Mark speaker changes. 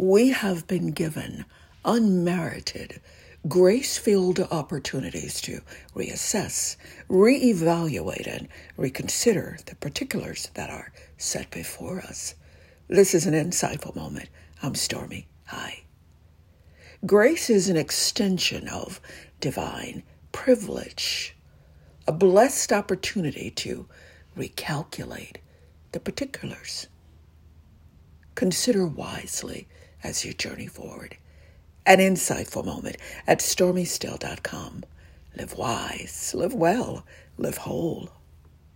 Speaker 1: we have been given unmerited, grace filled opportunities to reassess, reevaluate, and reconsider the particulars that are set before us. This is an insightful moment. I'm Stormy. Hi. Grace is an extension of divine privilege, a blessed opportunity to recalculate the particulars. Consider wisely as you journey forward. An insightful moment at stormystill.com. Live wise, live well, live whole.